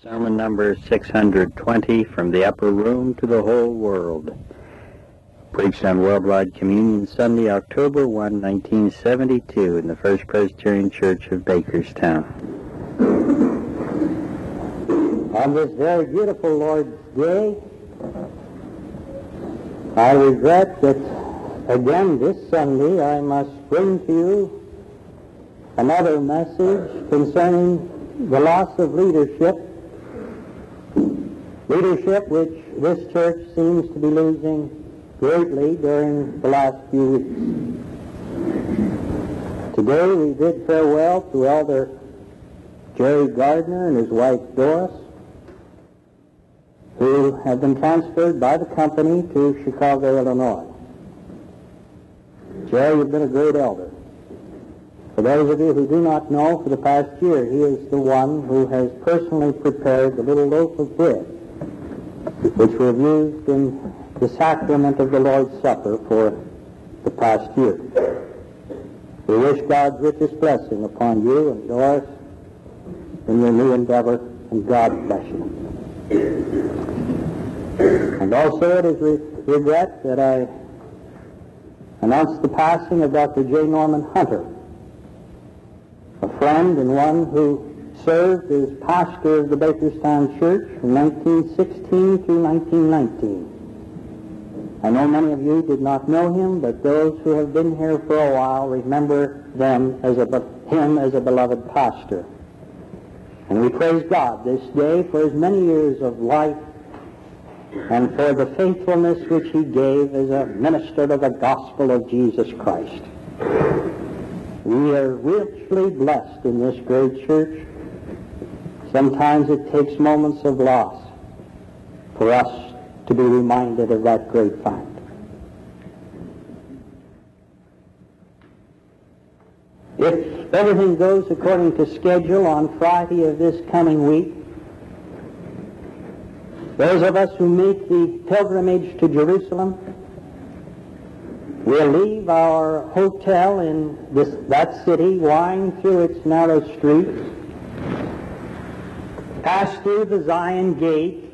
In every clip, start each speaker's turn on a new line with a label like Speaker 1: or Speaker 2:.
Speaker 1: Sermon number 620 from the upper room to the whole world. Preached on Worldwide Communion Sunday, October 1, 1972 in the First Presbyterian Church of Bakerstown.
Speaker 2: On this very beautiful Lord's Day, I regret that again this Sunday I must bring to you another message concerning the loss of leadership leadership which this church seems to be losing greatly during the last few weeks. Today we bid farewell to Elder Jerry Gardner and his wife Doris, who have been transferred by the company to Chicago, Illinois. Jerry, you've been a great elder. For those of you who do not know, for the past year, he is the one who has personally prepared the little loaf of bread which we have used in the sacrament of the Lord's Supper for the past year. We wish God's richest blessing upon you and yours in your new endeavor, and God bless you. And also it is regret that I announce the passing of Dr. J. Norman Hunter, a friend and one who served as pastor of the Bakerstown Church from 1916 through 1919. I know many of you did not know him, but those who have been here for a while remember them as a, him as a beloved pastor. And we praise God this day for his many years of life and for the faithfulness which he gave as a minister of the gospel of Jesus Christ. We are richly blessed in this great church Sometimes it takes moments of loss for us to be reminded of that great fact. If everything goes according to schedule on Friday of this coming week, those of us who make the pilgrimage to Jerusalem will leave our hotel in this, that city, wind through its narrow streets, pass through the Zion Gate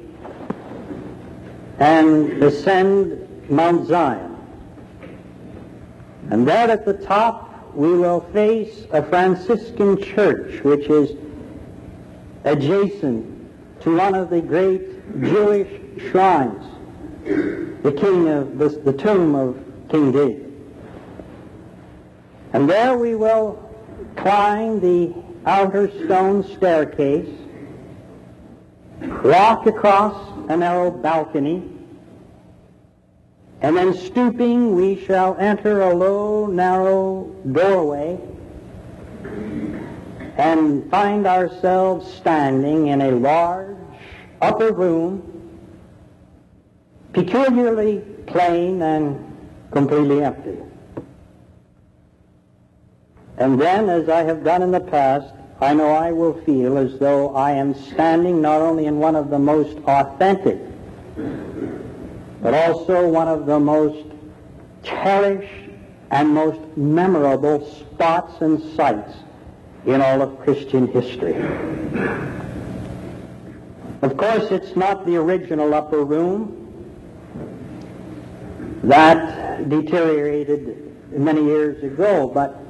Speaker 2: and ascend Mount Zion. And there at the top we will face a Franciscan church which is adjacent to one of the great Jewish shrines, the king of the, the tomb of King David. And there we will climb the outer stone staircase walk across a narrow balcony, and then stooping we shall enter a low, narrow doorway and find ourselves standing in a large upper room, peculiarly plain and completely empty. And then, as I have done in the past, I know I will feel as though I am standing not only in one of the most authentic, but also one of the most cherished and most memorable spots and sites in all of Christian history. Of course, it's not the original upper room that deteriorated many years ago, but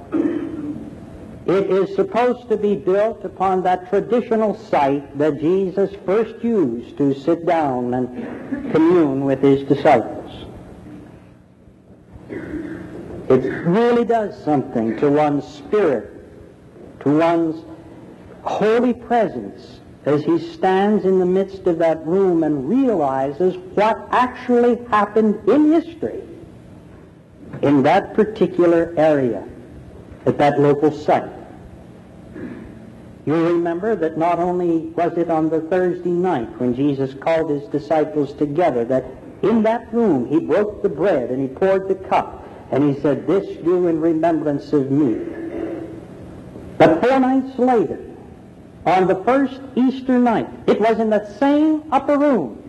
Speaker 2: it is supposed to be built upon that traditional site that Jesus first used to sit down and commune with his disciples. It really does something to one's spirit, to one's holy presence as he stands in the midst of that room and realizes what actually happened in history in that particular area at that local site. You remember that not only was it on the Thursday night when Jesus called his disciples together that in that room he broke the bread and he poured the cup and he said, This do in remembrance of me. But four nights later, on the first Easter night, it was in that same upper room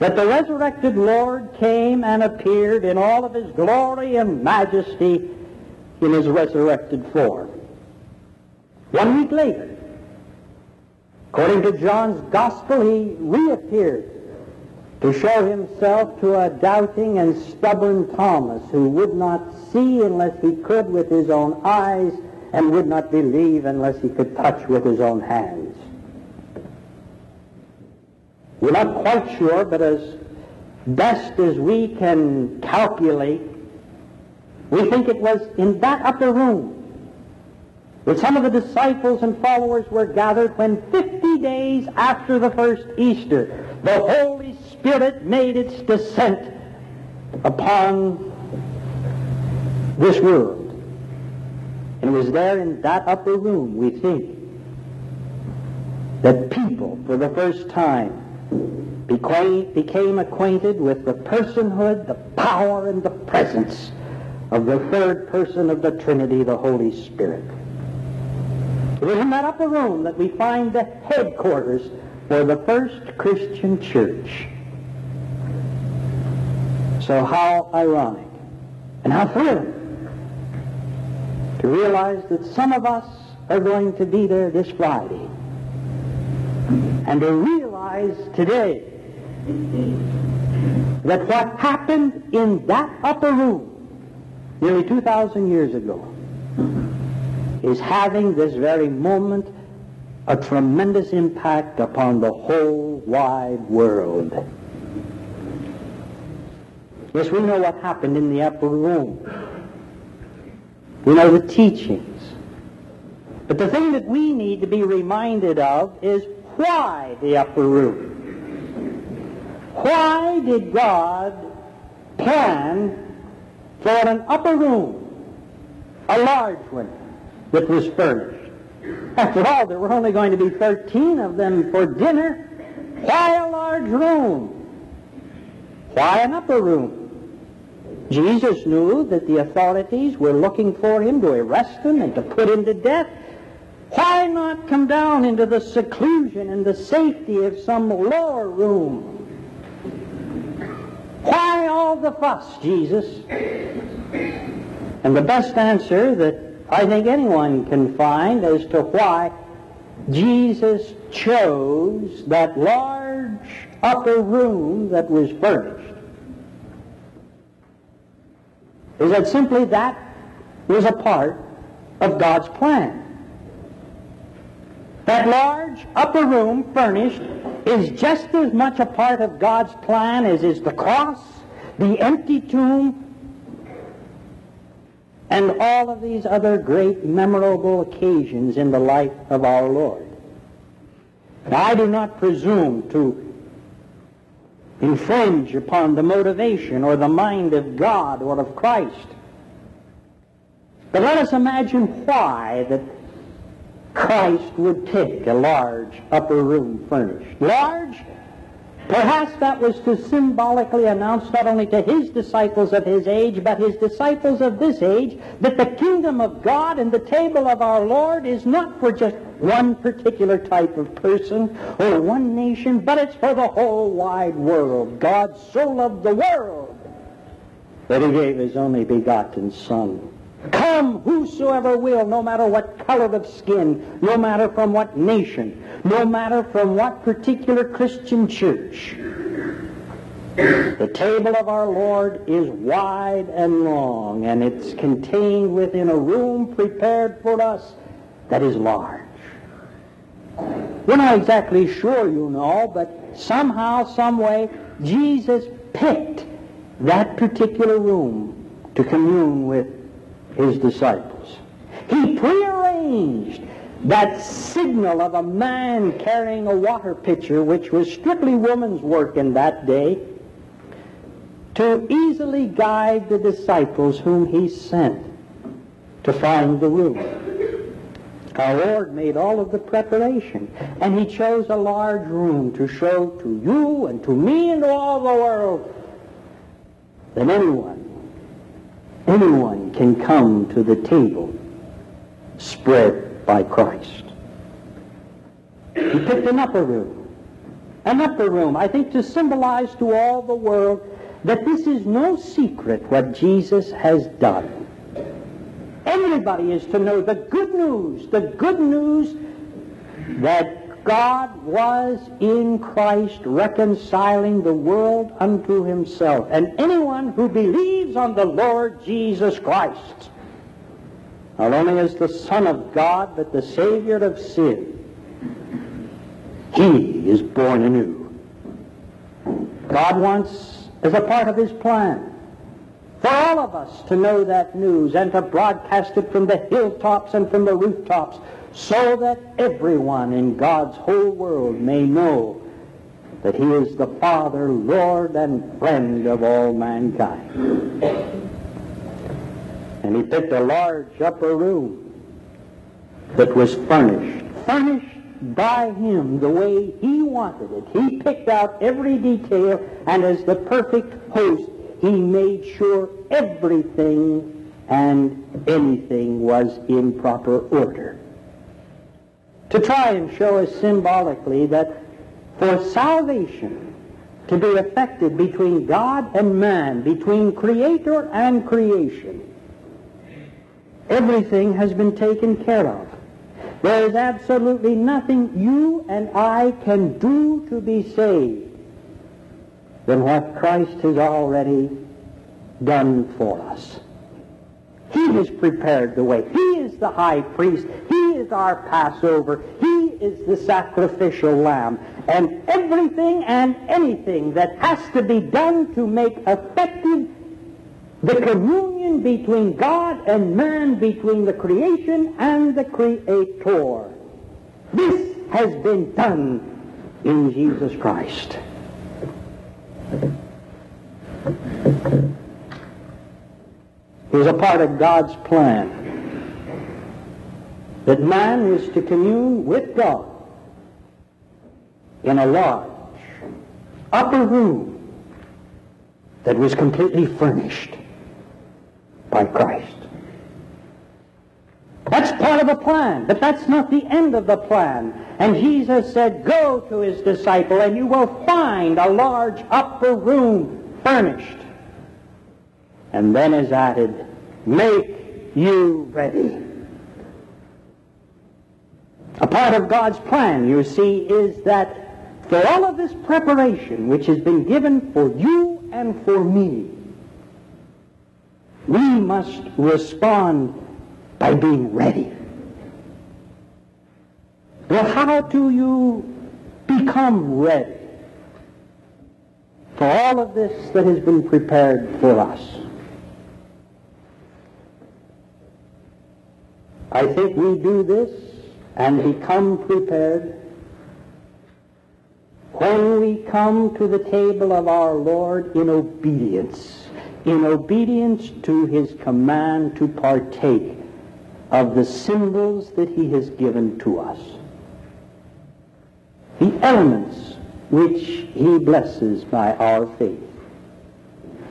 Speaker 2: that the resurrected Lord came and appeared in all of his glory and majesty in his resurrected form. One week later, According to John's gospel, he reappeared to show himself to a doubting and stubborn Thomas who would not see unless he could with his own eyes and would not believe unless he could touch with his own hands. We're not quite sure, but as best as we can calculate, we think it was in that upper room that some of the disciples and followers were gathered when 50 days after the first Easter, the Holy Spirit made its descent upon this world. And it was there in that upper room, we think, that people for the first time became acquainted with the personhood, the power, and the presence of the third person of the Trinity, the Holy Spirit. It was in that upper room that we find the headquarters for the first Christian church. So how ironic and how thrilling to realize that some of us are going to be there this Friday and to realize today that what happened in that upper room nearly 2,000 years ago is having this very moment a tremendous impact upon the whole wide world. Yes, we know what happened in the upper room. We know the teachings. But the thing that we need to be reminded of is why the upper room? Why did God plan for an upper room, a large one, that was furnished? After all, there were only going to be 13 of them for dinner. Why a large room? Why an upper room? Jesus knew that the authorities were looking for him to arrest him and to put him to death. Why not come down into the seclusion and the safety of some lower room? Why all the fuss, Jesus? And the best answer that I think anyone can find as to why Jesus chose that large upper room that was furnished is that simply that was a part of God's plan. That large upper room furnished is just as much a part of God's plan as is the cross, the empty tomb, and all of these other great memorable occasions in the life of our Lord. Now, I do not presume to infringe upon the motivation or the mind of God or of Christ. But let us imagine why that Christ would take a large upper room furnished. Large? Perhaps that was to symbolically announce not only to his disciples of his age, but his disciples of this age, that the kingdom of God and the table of our Lord is not for just one particular type of person or one nation, but it's for the whole wide world. God so loved the world that he gave his only begotten Son Come, whosoever will, no matter what color of skin, no matter from what nation, no matter from what particular Christian church. The table of our Lord is wide and long, and it's contained within a room prepared for us that is large. We're not exactly sure, you know, but somehow, some way, Jesus picked that particular room to commune with his disciples. He prearranged that signal of a man carrying a water pitcher, which was strictly woman's work in that day, to easily guide the disciples whom he sent to find the room. Our Lord made all of the preparation, and he chose a large room to show to you and to me and to all the world that anyone anyone can come to the table spread by Christ. He picked an upper room. An upper room, I think, to symbolize to all the world that this is no secret what Jesus has done. Everybody is to know the good news, the good news that God was in Christ reconciling the world unto himself. And anyone who believes on the Lord Jesus Christ, not only as the Son of God, but the Savior of sin, he is born anew. God wants, as a part of his plan, for all of us to know that news and to broadcast it from the hilltops and from the rooftops so that everyone in God's whole world may know that he is the Father, Lord, and friend of all mankind. And he picked a large upper room that was furnished, furnished by him the way he wanted it. He picked out every detail, and as the perfect host, he made sure everything and anything was in proper order to try and show us symbolically that for salvation to be effected between God and man, between creator and creation, everything has been taken care of. There is absolutely nothing you and I can do to be saved than what Christ has already done for us. He has prepared the way. He is the high priest. He is our Passover. He is the sacrificial lamb. And everything and anything that has to be done to make effective the communion between God and man, between the creation and the Creator. This has been done in Jesus Christ. is a part of God's plan. That man is to commune with God in a large upper room that was completely furnished by Christ. That's part of the plan, but that's not the end of the plan. And Jesus said, Go to his disciple, and you will find a large upper room furnished and then is added, make you ready. A part of God's plan, you see, is that for all of this preparation which has been given for you and for me, we must respond by being ready. Well, how do you become ready for all of this that has been prepared for us? I think we do this and become prepared when we come to the table of our Lord in obedience, in obedience to his command to partake of the symbols that he has given to us. The elements which he blesses by our faith.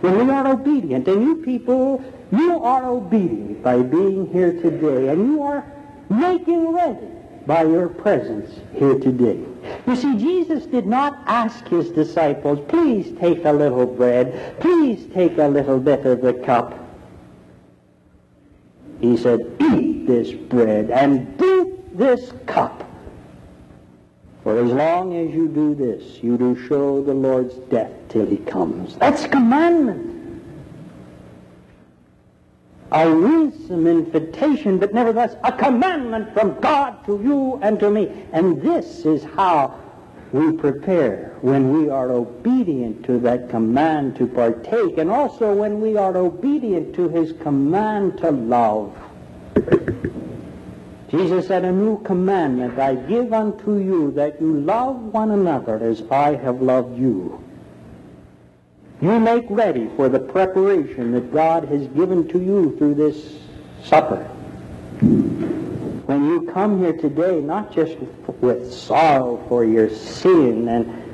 Speaker 2: When we are obedient, and you people you are obedient by being here today, and you are making ready by your presence here today. You see, Jesus did not ask his disciples, please take a little bread, please take a little bit of the cup. He said, eat this bread and drink this cup. For as long as you do this, you do show the Lord's death till he comes. That's commandment a winsome invitation, but nevertheless a commandment from God to you and to me. And this is how we prepare when we are obedient to that command to partake, and also when we are obedient to his command to love. Jesus said, A new commandment I give unto you, that you love one another as I have loved you. You make ready for the preparation that God has given to you through this supper. When you come here today, not just with sorrow for your sin and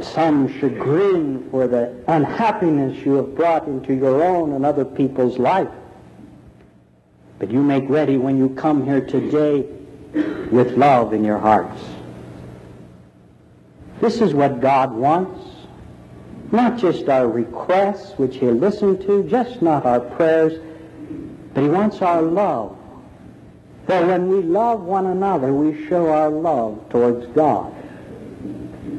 Speaker 2: some chagrin for the unhappiness you have brought into your own and other people's life, but you make ready when you come here today with love in your hearts. This is what God wants. Not just our requests, which he'll listen to, just not our prayers, but he wants our love. For when we love one another, we show our love towards God.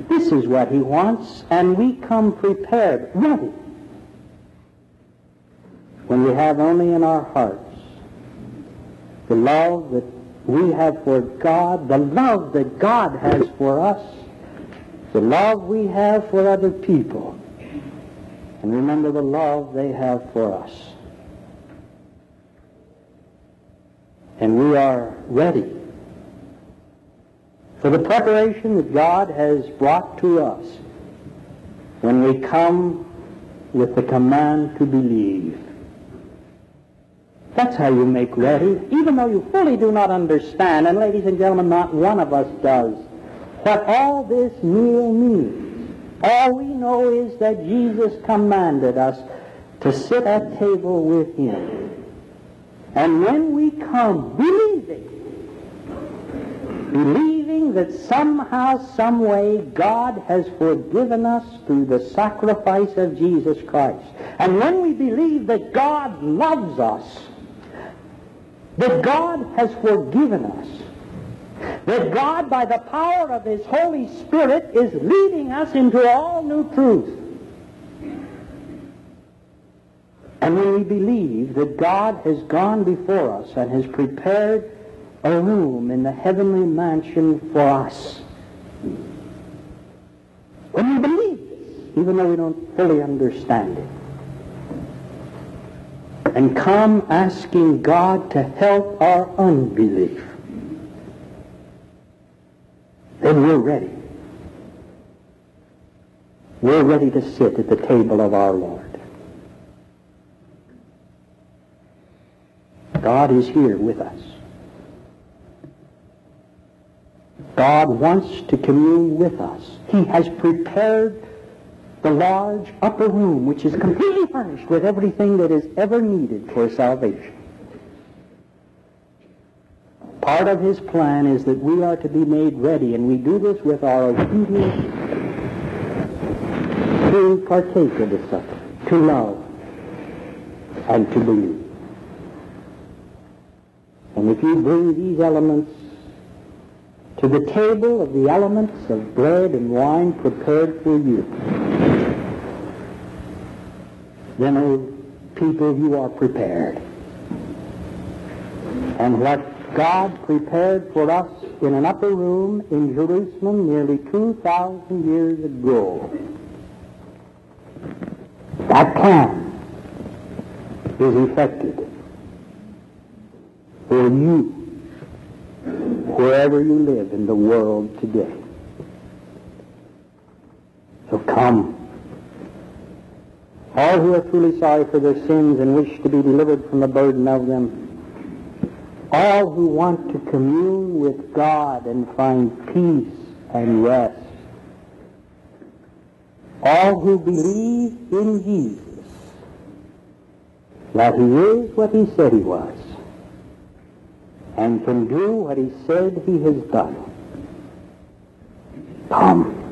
Speaker 2: This is what he wants, and we come prepared, ready. When we have only in our hearts the love that we have for God, the love that God has for us, the love we have for other people, and remember the love they have for us. And we are ready for the preparation that God has brought to us when we come with the command to believe. That's how you make ready, even though you fully do not understand, and ladies and gentlemen, not one of us does, what all this meal means. All we know is that Jesus commanded us to sit at table with him. And when we come believing, believing that somehow, some way, God has forgiven us through the sacrifice of Jesus Christ. And when we believe that God loves us, that God has forgiven us, that God, by the power of His Holy Spirit, is leading us into all new truth. And when we believe that God has gone before us and has prepared a room in the heavenly mansion for us, when we believe this, even though we don't fully understand it, and come asking God to help our unbelief, then we're ready. We're ready to sit at the table of our Lord. God is here with us. God wants to commune with us. He has prepared the large upper room, which is completely furnished with everything that is ever needed for salvation. Part of his plan is that we are to be made ready, and we do this with our obedience to partake of the supper, to love, and to believe. And if you bring these elements to the table of the elements of bread and wine prepared for you, then, O people, you are prepared. And what God prepared for us in an upper room in Jerusalem nearly 2,000 years ago, that plan is effected for you wherever you live in the world today. So come. All who are truly sorry for their sins and wish to be delivered from the burden of them. All who want to commune with God and find peace and rest. All who believe in Jesus, that he is what he said he was, and can do what he said he has done. Come.